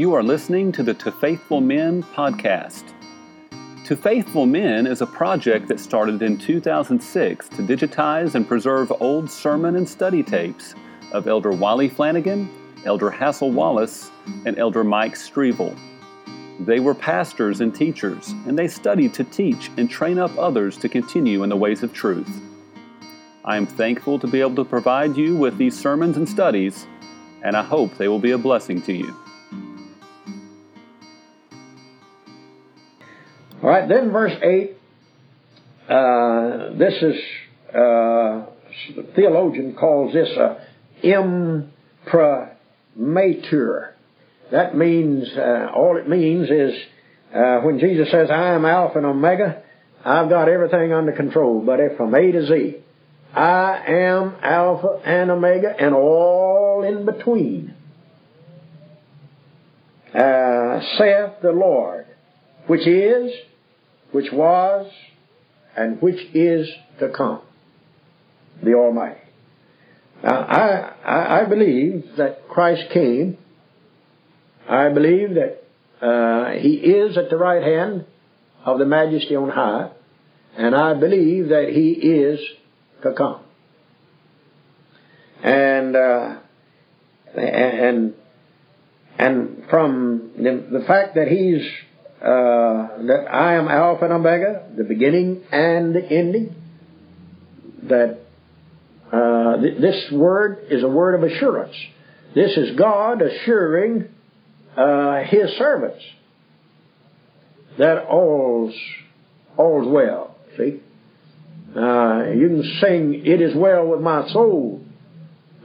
You are listening to the To Faithful Men podcast. To Faithful Men is a project that started in 2006 to digitize and preserve old sermon and study tapes of Elder Wiley Flanagan, Elder Hassel Wallace, and Elder Mike Strevel. They were pastors and teachers, and they studied to teach and train up others to continue in the ways of truth. I am thankful to be able to provide you with these sermons and studies, and I hope they will be a blessing to you. All right, then verse 8. Uh, this is, uh, the theologian calls this a imprimatur. That means, uh, all it means is, uh, when Jesus says, I am Alpha and Omega, I've got everything under control. But if from A to Z, I am Alpha and Omega and all in between, uh, saith the Lord, which is, which was, and which is to come, the Almighty. Now, I, I, I believe that Christ came. I believe that uh, He is at the right hand of the Majesty on high, and I believe that He is to come. And uh, and and from the, the fact that He's uh, that I am Alpha and Omega, the beginning and the ending, that uh, th- this word is a word of assurance. This is God assuring uh, His servants that all's all's well. See, uh, you can sing "It is well with my soul."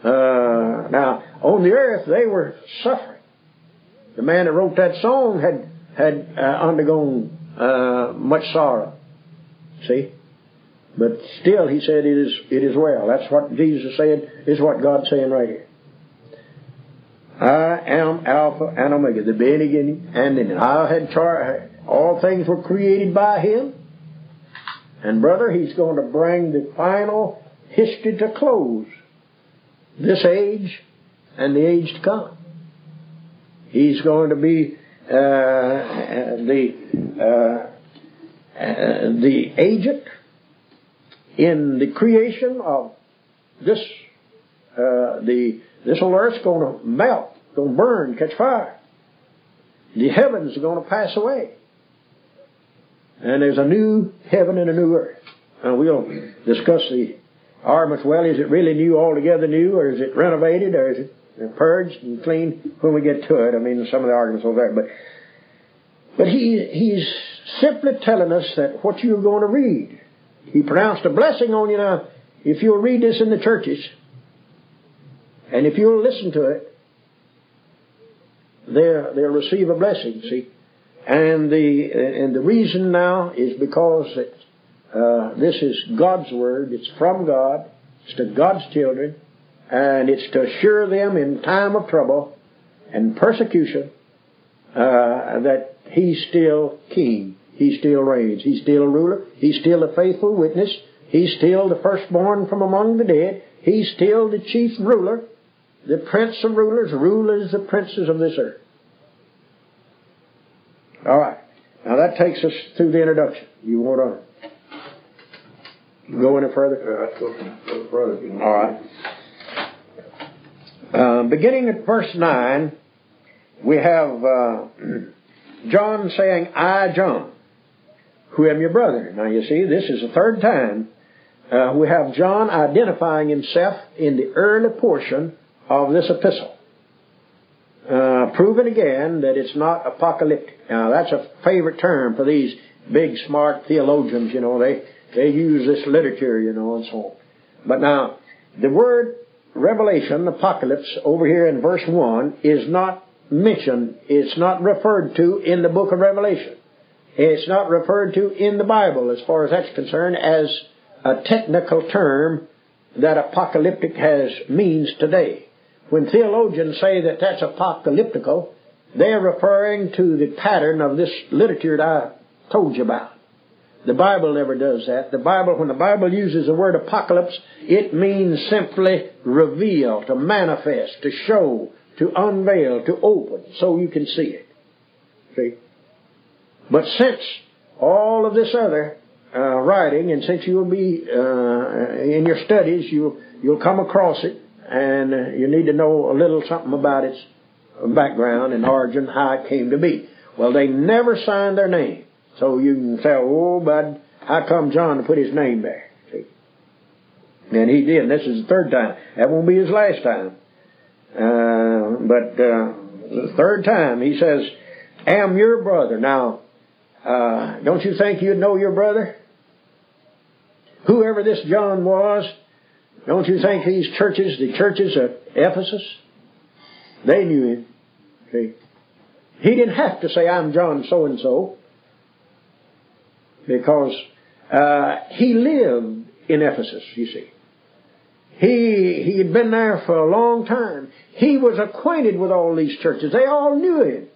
Uh, now, on the earth, they were suffering. The man that wrote that song had had uh, undergone uh, much sorrow. See? But still, he said, it is, it is well. That's what Jesus said, is what God's saying right here. I am Alpha and Omega, the beginning and the end. I had char- all things were created by Him. And brother, He's going to bring the final history to close. This age and the age to come. He's going to be the uh, uh, the agent in the creation of this uh, the this whole earth's going to melt, going to burn, catch fire. The heavens are going to pass away, and there's a new heaven and a new earth. And we'll discuss the arguments. Well, is it really new, altogether new, or is it renovated, or is it purged and cleaned when we get to it. I mean, some of the arguments over there, but but he he's simply telling us that what you're going to read. He pronounced a blessing on you now. If you'll read this in the churches, and if you'll listen to it, they'll they'll receive a blessing. See, and the and the reason now is because that uh, this is God's word. It's from God. It's to God's children and it's to assure them in time of trouble and persecution uh, that He's still King. He still reigns. He's still a ruler. He's still a faithful witness. He's still the firstborn from among the dead. He's still the chief ruler, the prince of rulers, rulers the princes of this earth. All right. Now that takes us through the introduction. You want to go any further? Yeah, go, go further. All right. Uh, beginning at verse 9, we have uh, John saying, I, John, who am your brother. Now you see, this is the third time uh, we have John identifying himself in the early portion of this epistle. Uh, proving again that it's not apocalyptic. Now that's a favorite term for these big smart theologians, you know, they, they use this literature, you know, and so on. But now, the word Revelation, Apocalypse, over here in verse 1, is not mentioned, it's not referred to in the book of Revelation. It's not referred to in the Bible as far as that's concerned as a technical term that apocalyptic has means today. When theologians say that that's apocalyptical, they're referring to the pattern of this literature that I told you about. The Bible never does that. The Bible, when the Bible uses the word apocalypse, it means simply reveal, to manifest, to show, to unveil, to open, so you can see it. See? But since all of this other uh, writing, and since you'll be uh, in your studies, you'll you'll come across it, and uh, you need to know a little something about its background and origin, how it came to be. Well, they never signed their name, so you can say, "Oh, but how come John to put his name there?" See, and he did. And this is the third time. That won't be his last time. Uh, but uh, the third time he says, "Am your brother." Now, uh, don't you think you'd know your brother? Whoever this John was, don't you think these churches, the churches at Ephesus, they knew him. See, he didn't have to say, "I'm John so and so," because uh, he lived in Ephesus. You see. He, he had been there for a long time. He was acquainted with all these churches. They all knew him.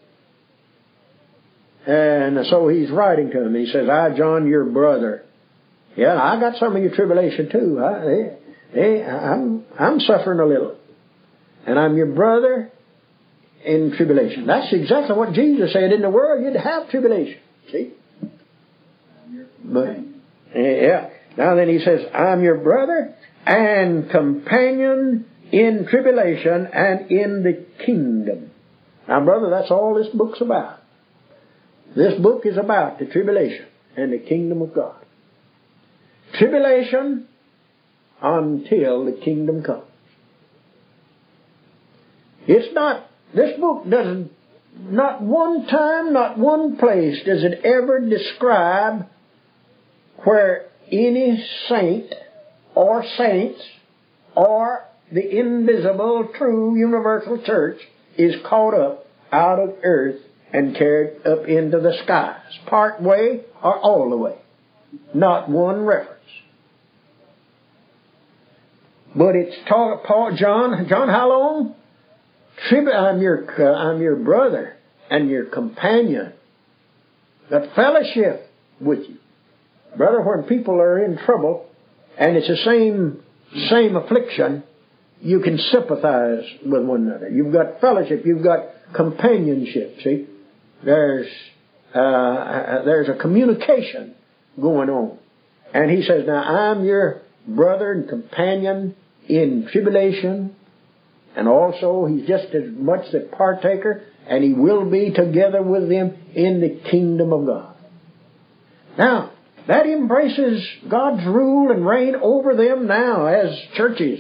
And so he's writing to them. He says, I, John, your brother. Yeah, I got some of your tribulation too. I, hey, hey, I'm, I'm suffering a little. And I'm your brother in tribulation. That's exactly what Jesus said. In the world, you'd have tribulation. See? But, yeah. Now then he says, I'm your brother and companion in tribulation and in the kingdom. Now, brother, that's all this book's about. This book is about the tribulation and the kingdom of God. Tribulation until the kingdom comes. It's not, this book doesn't, not one time, not one place does it ever describe where any saint or saints or the invisible, true, universal church is caught up out of earth and carried up into the skies, part way or all the way. Not one reference. But it's taught Paul, John, John, how long? I'm your, uh, I'm your brother and your companion. Got fellowship with you. Brother, when people are in trouble, and it's the same same affliction, you can sympathize with one another. You've got fellowship. You've got companionship. See, there's uh, there's a communication going on, and he says, "Now I'm your brother and companion in tribulation, and also he's just as much the partaker, and he will be together with them in the kingdom of God." Now, that embraces God's rule and reign over them now as churches,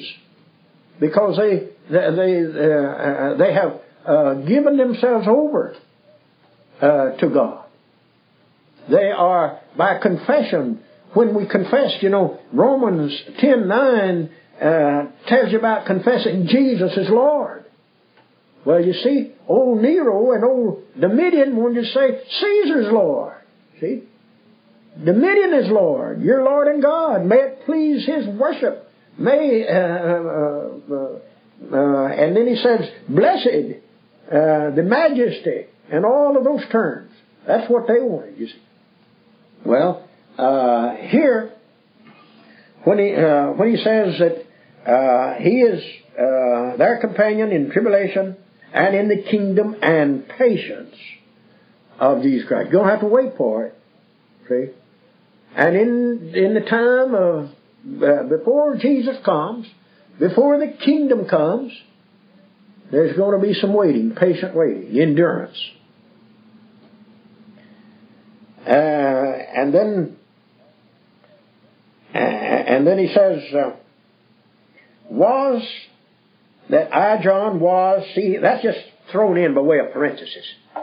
because they they they, uh, they have uh, given themselves over uh, to God. They are by confession. When we confess, you know, Romans ten nine uh, tells you about confessing Jesus as Lord. Well, you see, old Nero and old Domitian wanted to say Caesar's Lord. See, Dominion is Lord. You're Lord and God. May it please His worship. May, uh, uh, uh, uh and then He says, blessed, uh, the majesty, and all of those terms. That's what they wanted, you see. Well, uh, here, when he, when he says that He is their companion in tribulation and in the kingdom and patience of Jesus Christ. You don't have to wait for it. See? And in, in the time of, uh, before Jesus comes, before the kingdom comes, there's going to be some waiting, patient waiting, endurance. Uh, and then, uh, and then he says, uh, was that I, John, was, see, that's just thrown in by way of parenthesis. Uh,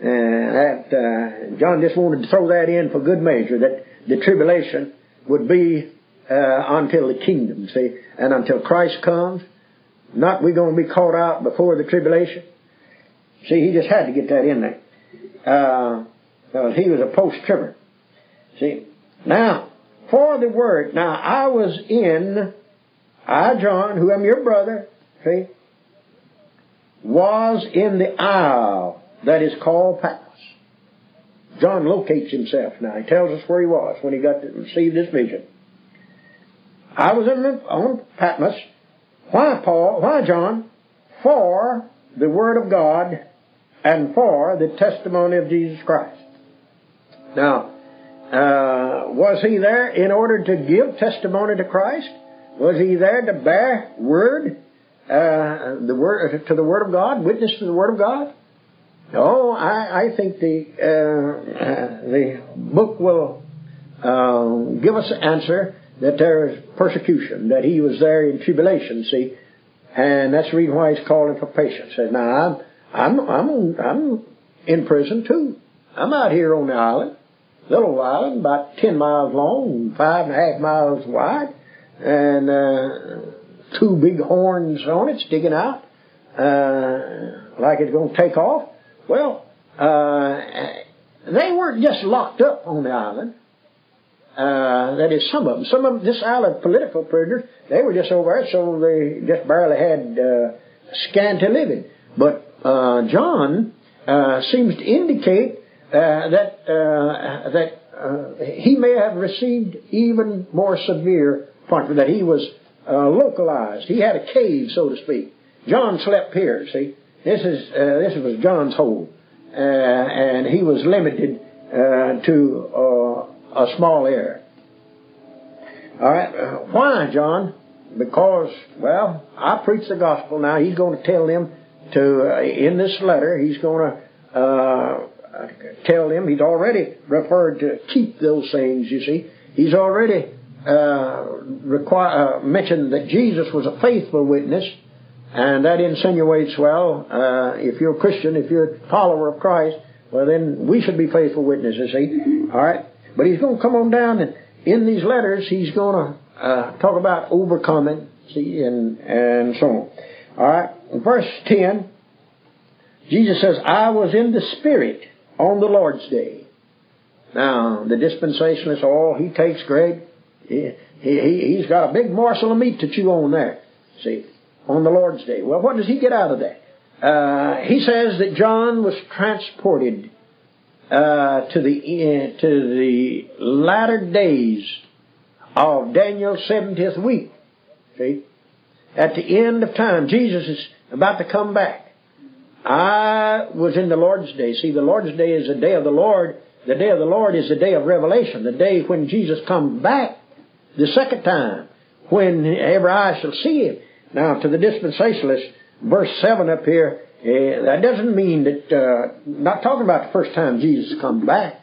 that, uh, John just wanted to throw that in for good measure, that the tribulation would be uh, until the kingdom, see, and until Christ comes. Not we're going to be caught out before the tribulation. See, he just had to get that in there. Uh, he was a post-tribber. See, now, for the word, now I was in, I, John, who am your brother, see, was in the isle that is called Patmos. John locates himself now. He tells us where he was when he got to receive this vision. I was in on Patmos. Why, Paul? Why, John? For the Word of God and for the testimony of Jesus Christ. Now, uh, was he there in order to give testimony to Christ? Was he there to bear word, uh, the word to the Word of God, witness to the Word of God? No, I, I think the uh, the book will uh, give us an answer that there is persecution, that he was there in tribulation. See, and that's the reason why he's calling for patience. Says, now I'm I'm I'm I'm in prison too. I'm out here on the island, little island, about ten miles long, five and a half miles wide, and uh, two big horns on it sticking out, uh, like it's going to take off. Well, uh, they weren't just locked up on the island. Uh, that is, some of them. Some of them, this island political prisoners, they were just over there, so they just barely had uh, scanty living. But uh, John uh, seems to indicate uh, that uh, that he may have received even more severe punishment. That he was localized. He had a cave, so to speak. John slept here. See, this is uh, this was John's hole, uh, and he was limited uh, to uh, a small area. All right, uh, why, John? Because well, I preach the gospel. Now he's going to tell them to uh, in this letter. He's going to uh, tell them. He's already referred to keep those things. You see, he's already uh, require, mentioned that Jesus was a faithful witness, and that insinuates, well, uh, if you're a Christian, if you're a follower of Christ, well, then we should be faithful witnesses, see? All right? But he's going to come on down, and in these letters, he's going to uh, talk about overcoming, see, and, and so on. All right? In verse 10, Jesus says, I was in the Spirit on the Lord's day. Now, the dispensationalist, oh, he takes great he, he, he's got a big morsel of meat to chew on there. See, on the Lord's Day. Well, what does he get out of that? Uh, he says that John was transported uh, to the uh, to the latter days of Daniel's 70th week. See, at the end of time, Jesus is about to come back. I was in the Lord's Day. See, the Lord's Day is the day of the Lord. The day of the Lord is the day of revelation, the day when Jesus comes back the second time, when every eye shall see him. Now, to the dispensationalist, verse 7 up here, uh, that doesn't mean that, uh, not talking about the first time Jesus comes back.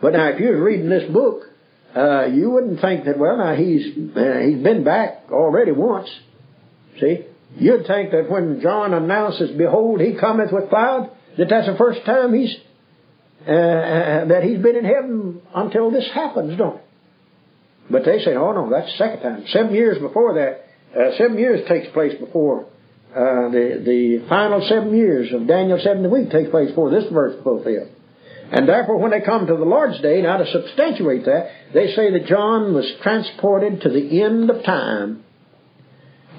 But now, if you were reading this book, uh, you wouldn't think that, well, now he's, uh, he's been back already once. See? You'd think that when John announces, Behold, he cometh with cloud, that that's the first time he's, uh, uh, that he's been in heaven until this happens, don't it? But they say, oh no, that's the second time. Seven years before that, uh, seven years takes place before uh, the the final seven years of Daniel 70 week takes place before this verse fulfilled. And therefore, when they come to the Lord's Day, now to substantiate that, they say that John was transported to the end of time,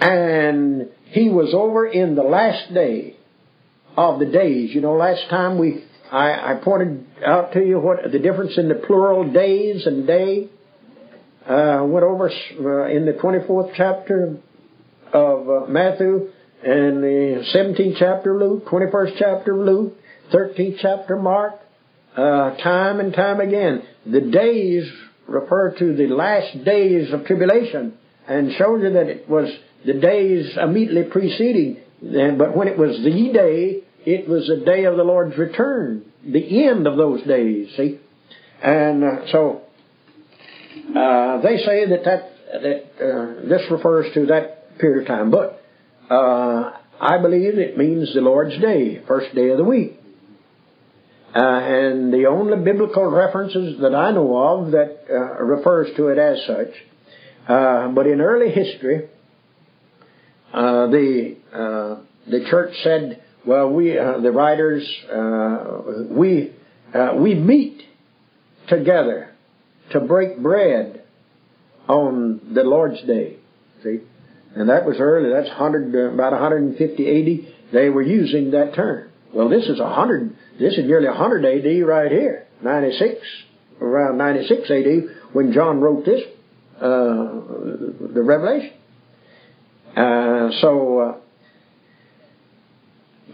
and he was over in the last day of the days. You know, last time we I, I pointed out to you what the difference in the plural days and day uh, went over uh, in the 24th chapter of uh, Matthew and the 17th chapter of Luke, 21st chapter of Luke, 13th chapter of Mark, uh, time and time again. The days refer to the last days of tribulation and shows you that it was the days immediately preceding. But when it was the day, it was the day of the Lord's return, the end of those days, see? And uh, so uh, they say that that, that uh, this refers to that period of time, but uh, I believe it means the Lord's Day, first day of the week. Uh, and the only biblical references that I know of that uh, refers to it as such. Uh, but in early history, the the church said, "Well, we the writers we we meet together to break bread on the Lord's Day. See? And that was early. That's 100, uh, about 150 AD. They were using that term. Well, this is 100, this is nearly 100 AD right here. 96, around 96 AD when John wrote this, uh, the Revelation. Uh, so,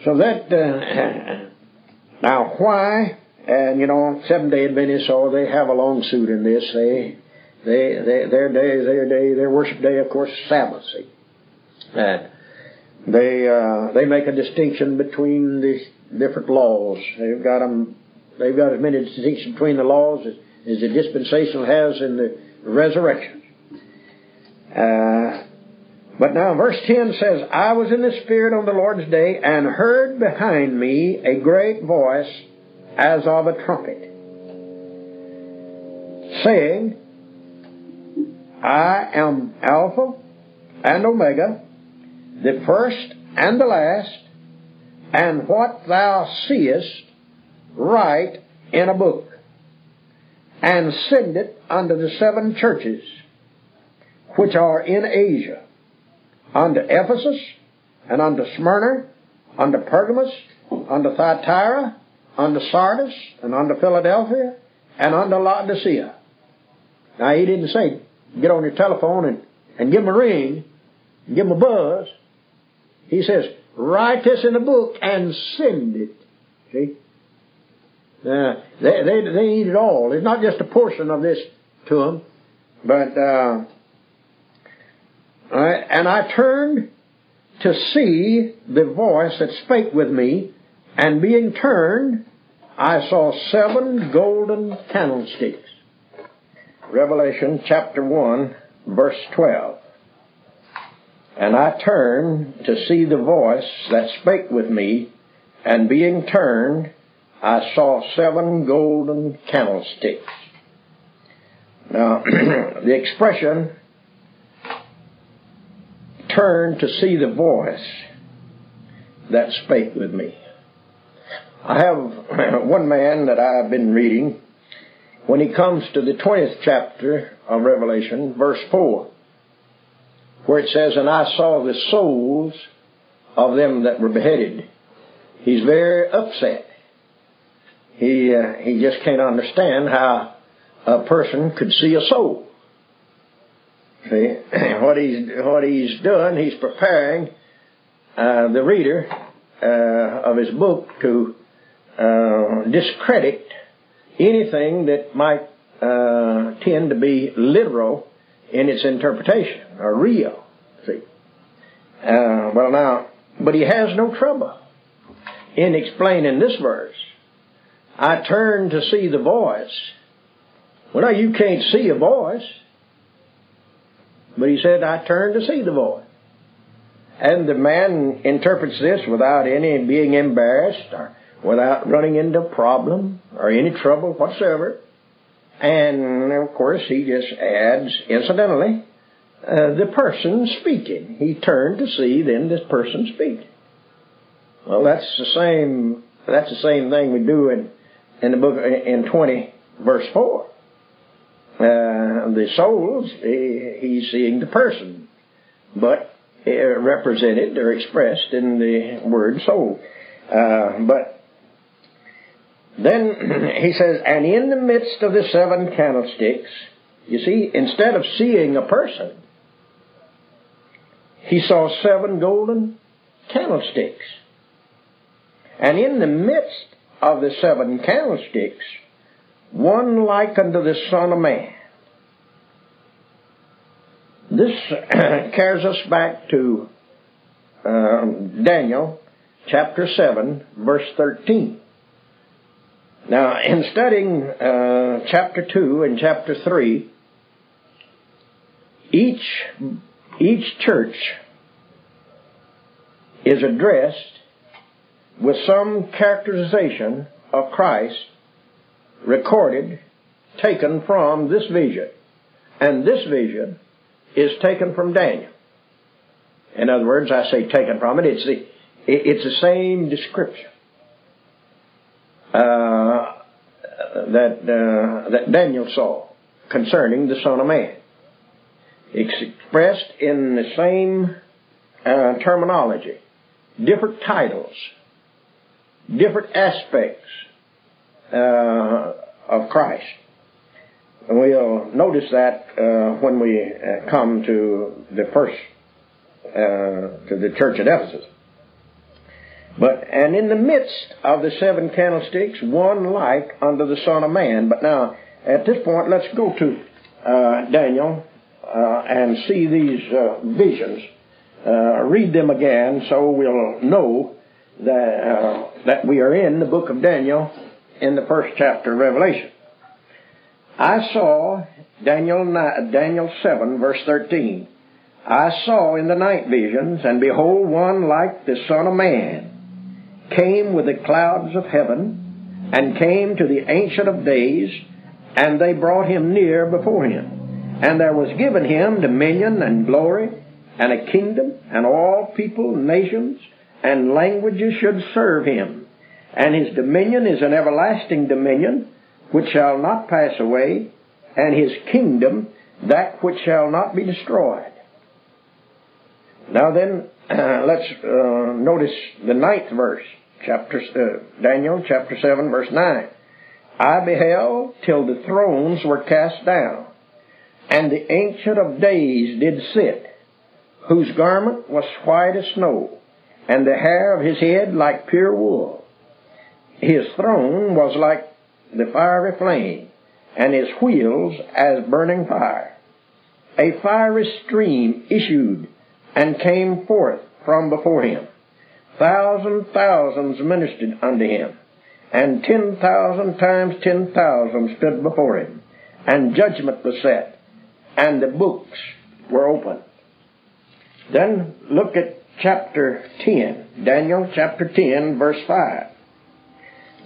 So that, uh, now why, and you know, Seventh day Adventists, oh, they have a long suit in this. They, they, they, their day, their day, their worship day, of course, is Sabbath, see. And they, uh, they make a distinction between the different laws. They've got them, they've got as many distinctions between the laws as, as the dispensational has in the resurrection. Uh, but now verse 10 says, I was in the Spirit on the Lord's day and heard behind me a great voice as of a trumpet, saying, I am Alpha and Omega, the first and the last, and what thou seest, write in a book, and send it unto the seven churches which are in Asia, unto Ephesus, and unto Smyrna, unto Pergamos, unto Thyatira, unto Sardis, and unto Philadelphia, and unto Laodicea. Now he didn't say, get on your telephone and, and give him a ring, and give him a buzz. He says, write this in a book and send it. See? Uh, they, they, they it all. It's not just a portion of this to them, but, uh? And I turned to see the voice that spake with me, and being turned, I saw seven golden candlesticks. Revelation chapter 1, verse 12. And I turned to see the voice that spake with me, and being turned, I saw seven golden candlesticks. Now, the expression turned to see the voice that spake with me. I have one man that I've been reading when he comes to the 20th chapter of Revelation, verse 4, where it says, And I saw the souls of them that were beheaded. He's very upset. He, uh, he just can't understand how a person could see a soul. See, what he's what he's done, he's preparing uh, the reader uh, of his book to uh, discredit anything that might uh, tend to be literal in its interpretation or real. See, uh, well now, but he has no trouble in explaining this verse. I turn to see the voice. Well, now you can't see a voice. But he said, I turned to see the voice. And the man interprets this without any being embarrassed or without running into a problem or any trouble whatsoever. And of course, he just adds, incidentally, uh, the person speaking. He turned to see then this person speak. Well, that's the same. That's the same thing we do in in the book in twenty verse four uh, the souls, he's seeing the person, but uh, represented or expressed in the word soul. Uh, but then he says, and in the midst of the seven candlesticks, you see, instead of seeing a person, he saw seven golden candlesticks. And in the midst of the seven candlesticks, one like unto the Son of Man. This carries us back to uh, Daniel chapter 7, verse 13. Now, in studying uh, chapter 2 and chapter 3, each, each church is addressed with some characterization of Christ recorded, taken from this vision. And this vision is taken from Daniel. In other words, I say taken from it, it's the, it's the same description uh, that, uh, that Daniel saw concerning the Son of Man. Expressed in the same uh, terminology, different titles, different aspects uh, of Christ. And we'll notice that uh, when we come to the first, uh, to the church at Ephesus. But and in the midst of the seven candlesticks, one like unto the Son of Man. But now, at this point, let's go to uh, Daniel uh, and see these uh, visions. Uh, read them again, so we'll know that uh, that we are in the book of Daniel in the first chapter of Revelation. I saw Daniel Daniel seven verse thirteen. I saw in the night visions, and behold, one like the Son of Man came with the clouds of heaven, and came to the Ancient of Days, and they brought him near before him. And there was given him dominion and glory, and a kingdom, and all people, nations, and languages should serve him. And his dominion is an everlasting dominion, which shall not pass away, and his kingdom that which shall not be destroyed. Now then, uh, let's uh, notice the ninth verse, chapter uh, Daniel chapter seven, verse nine. I beheld till the thrones were cast down, and the ancient of days did sit, whose garment was white as snow, and the hair of his head like pure wool. His throne was like the fiery flame, and his wheels as burning fire. A fiery stream issued and came forth from before him. Thousand thousands ministered unto him, and ten thousand times ten thousand stood before him, and judgment was set, and the books were opened. Then look at chapter 10, Daniel chapter 10, verse 5.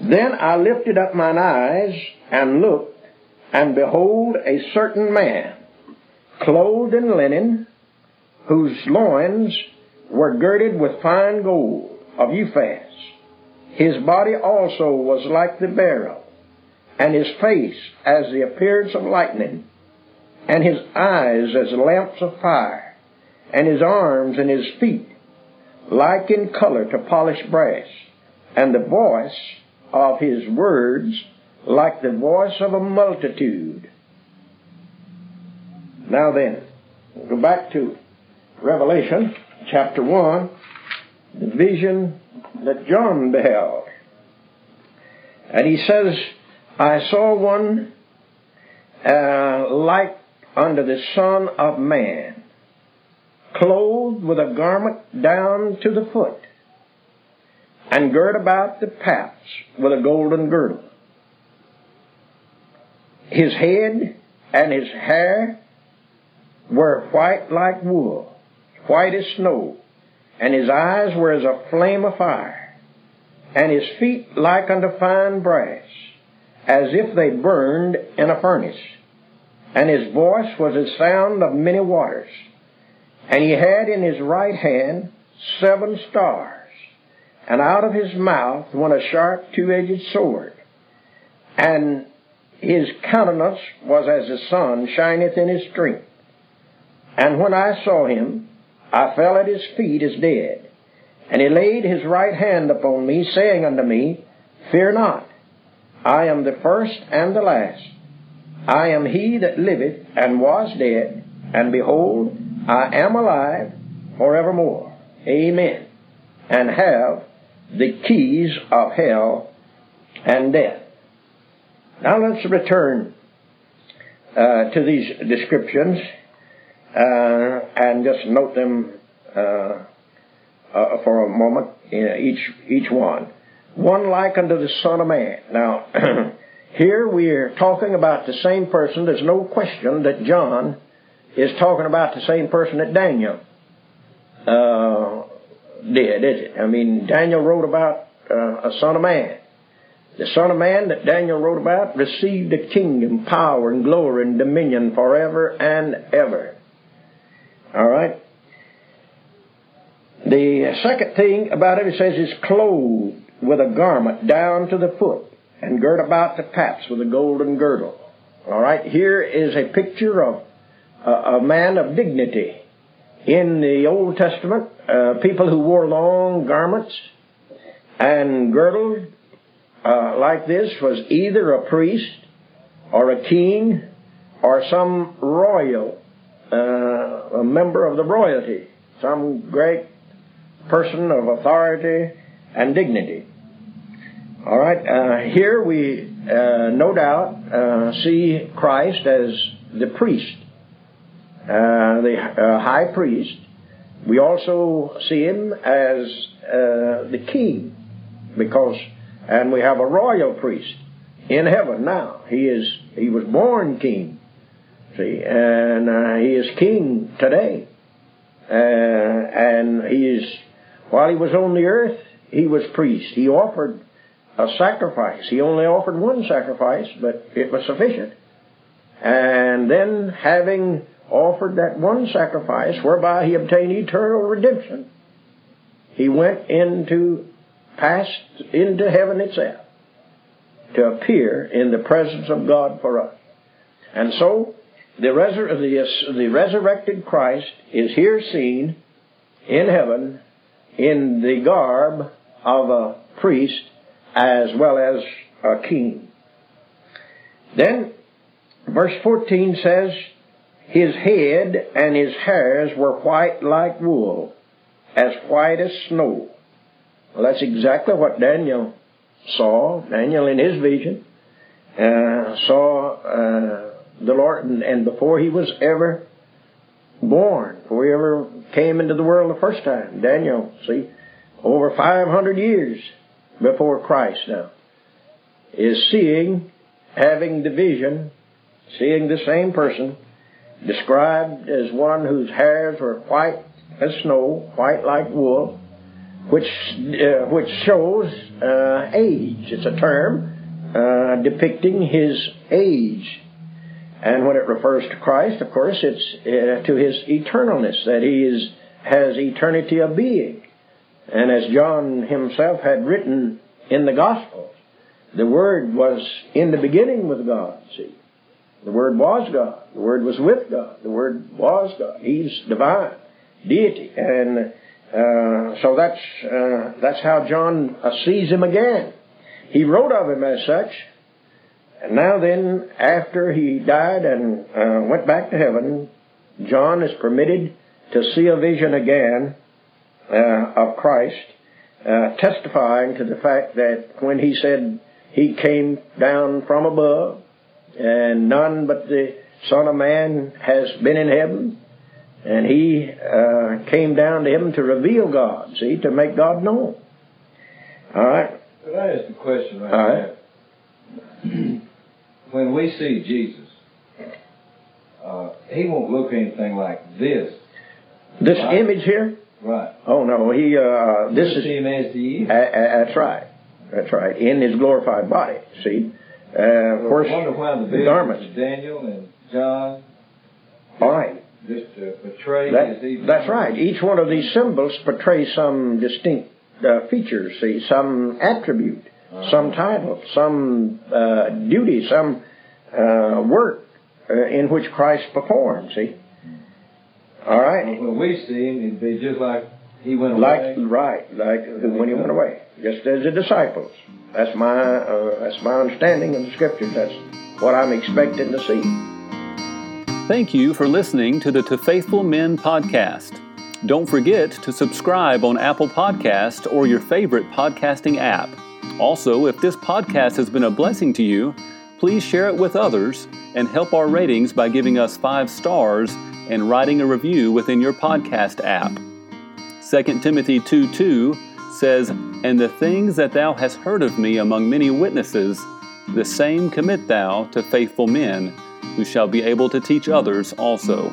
Then I lifted up mine eyes and looked, and behold, a certain man, clothed in linen, whose loins were girded with fine gold of Uphaz. His body also was like the beryl, and his face as the appearance of lightning, and his eyes as lamps of fire, and his arms and his feet like in color to polished brass, and the voice of his words like the voice of a multitude. Now then, we'll go back to Revelation chapter 1, the vision that John beheld. And he says, I saw one uh, like unto the Son of Man, clothed with a garment down to the foot, and girt about the paps with a golden girdle. His head and his hair were white like wool, white as snow, and his eyes were as a flame of fire, and his feet like unto fine brass, as if they burned in a furnace. And his voice was as sound of many waters. And he had in his right hand seven stars, and out of his mouth went a sharp two-edged sword. And his countenance was as the sun shineth in his strength. And when I saw him, I fell at his feet as dead. And he laid his right hand upon me, saying unto me, Fear not, I am the first and the last. I am he that liveth and was dead, and behold, I am alive forevermore. Amen. And have the keys of hell and death. Now let's return uh, to these descriptions uh, and just note them uh, uh, for a moment, each each one. One like unto the Son of Man. Now, here we are talking about the same person. There's no question that John is talking about the same person that Daniel uh, did, is it? I mean, Daniel wrote about uh, a Son of Man. The Son of Man that Daniel wrote about received a kingdom, power, and glory and dominion forever and ever. All right? The second thing about it, it says, is clothed with a garment down to the foot and girt about the paps with a golden girdle. All right? Here is a picture of a, a man of dignity. In the Old Testament, uh, people who wore long garments and girdled uh, like this was either a priest or a king or some royal uh, a member of the royalty, some great person of authority and dignity. All right, uh, here we uh, no doubt uh, see Christ as the priest, uh, the uh, high priest. We also see him as the king, because, and we have a royal priest in heaven now. He is he was born king, see, and uh, he is king today, uh, and he is while he was on the earth, he was priest. He offered a sacrifice. He only offered one sacrifice, but it was sufficient. And then, having offered that one sacrifice whereby he obtained eternal redemption, he went into, passed into heaven itself to appear in the presence of God for us. And so, the, resur- the, the resurrected Christ is here seen in heaven in the garb of a priest as well as a king. Then, verse 14 says, His head and his hairs were white like wool, as white as snow. Well, that's exactly what Daniel saw. Daniel, in his vision, uh, saw uh, the Lord, and, and before he was ever born, before he ever came into the world the first time, Daniel, see, over 500 years before Christ now, is seeing, having the vision, seeing the same person described as one whose hairs were white as snow, white like wool, which uh, which shows uh, age. It's a term uh, depicting his age. And when it refers to Christ, of course, it's uh, to his eternalness, that he is, has eternity of being. And as John himself had written in the Gospels, the Word was in the beginning with God, see. The Word was God. The Word was with God. The Word was God. He's divine, deity. And uh, so that's, uh, that's how John uh, sees him again. He wrote of him as such. And now then, after he died and uh, went back to heaven, John is permitted to see a vision again uh, of Christ, uh, testifying to the fact that when he said he came down from above, and none but the Son of Man has been in heaven, and he uh, came down to heaven to reveal God, see, to make God known. All right. Could I ask a question right All right. When we see Jesus, uh, he won't look anything like this. This Right. image here? Right. Oh no, he. Uh, this you is see him as he is. A- a- that's right. That's right. In his glorified body. See, uh, of course, I wonder why the, the garments. Daniel and John All right. just to portray That, that's right. Each one of these symbols portrays some distinct uh, features. See, some attribute, some title, some uh, duty, some uh, work uh, in which Christ performed. See. All right. When we see him, it'd be just like he went away. Like away. right, like when he went away, just as the disciples. That's my uh, that's my understanding of the scriptures. That's what I'm expecting to see. Thank you for listening to the To Faithful Men podcast. Don't forget to subscribe on Apple Podcast or your favorite podcasting app. Also, if this podcast has been a blessing to you, please share it with others and help our ratings by giving us five stars and writing a review within your podcast app. 2 Timothy 2 2 says, And the things that thou hast heard of me among many witnesses, the same commit thou to faithful men, who shall be able to teach others also.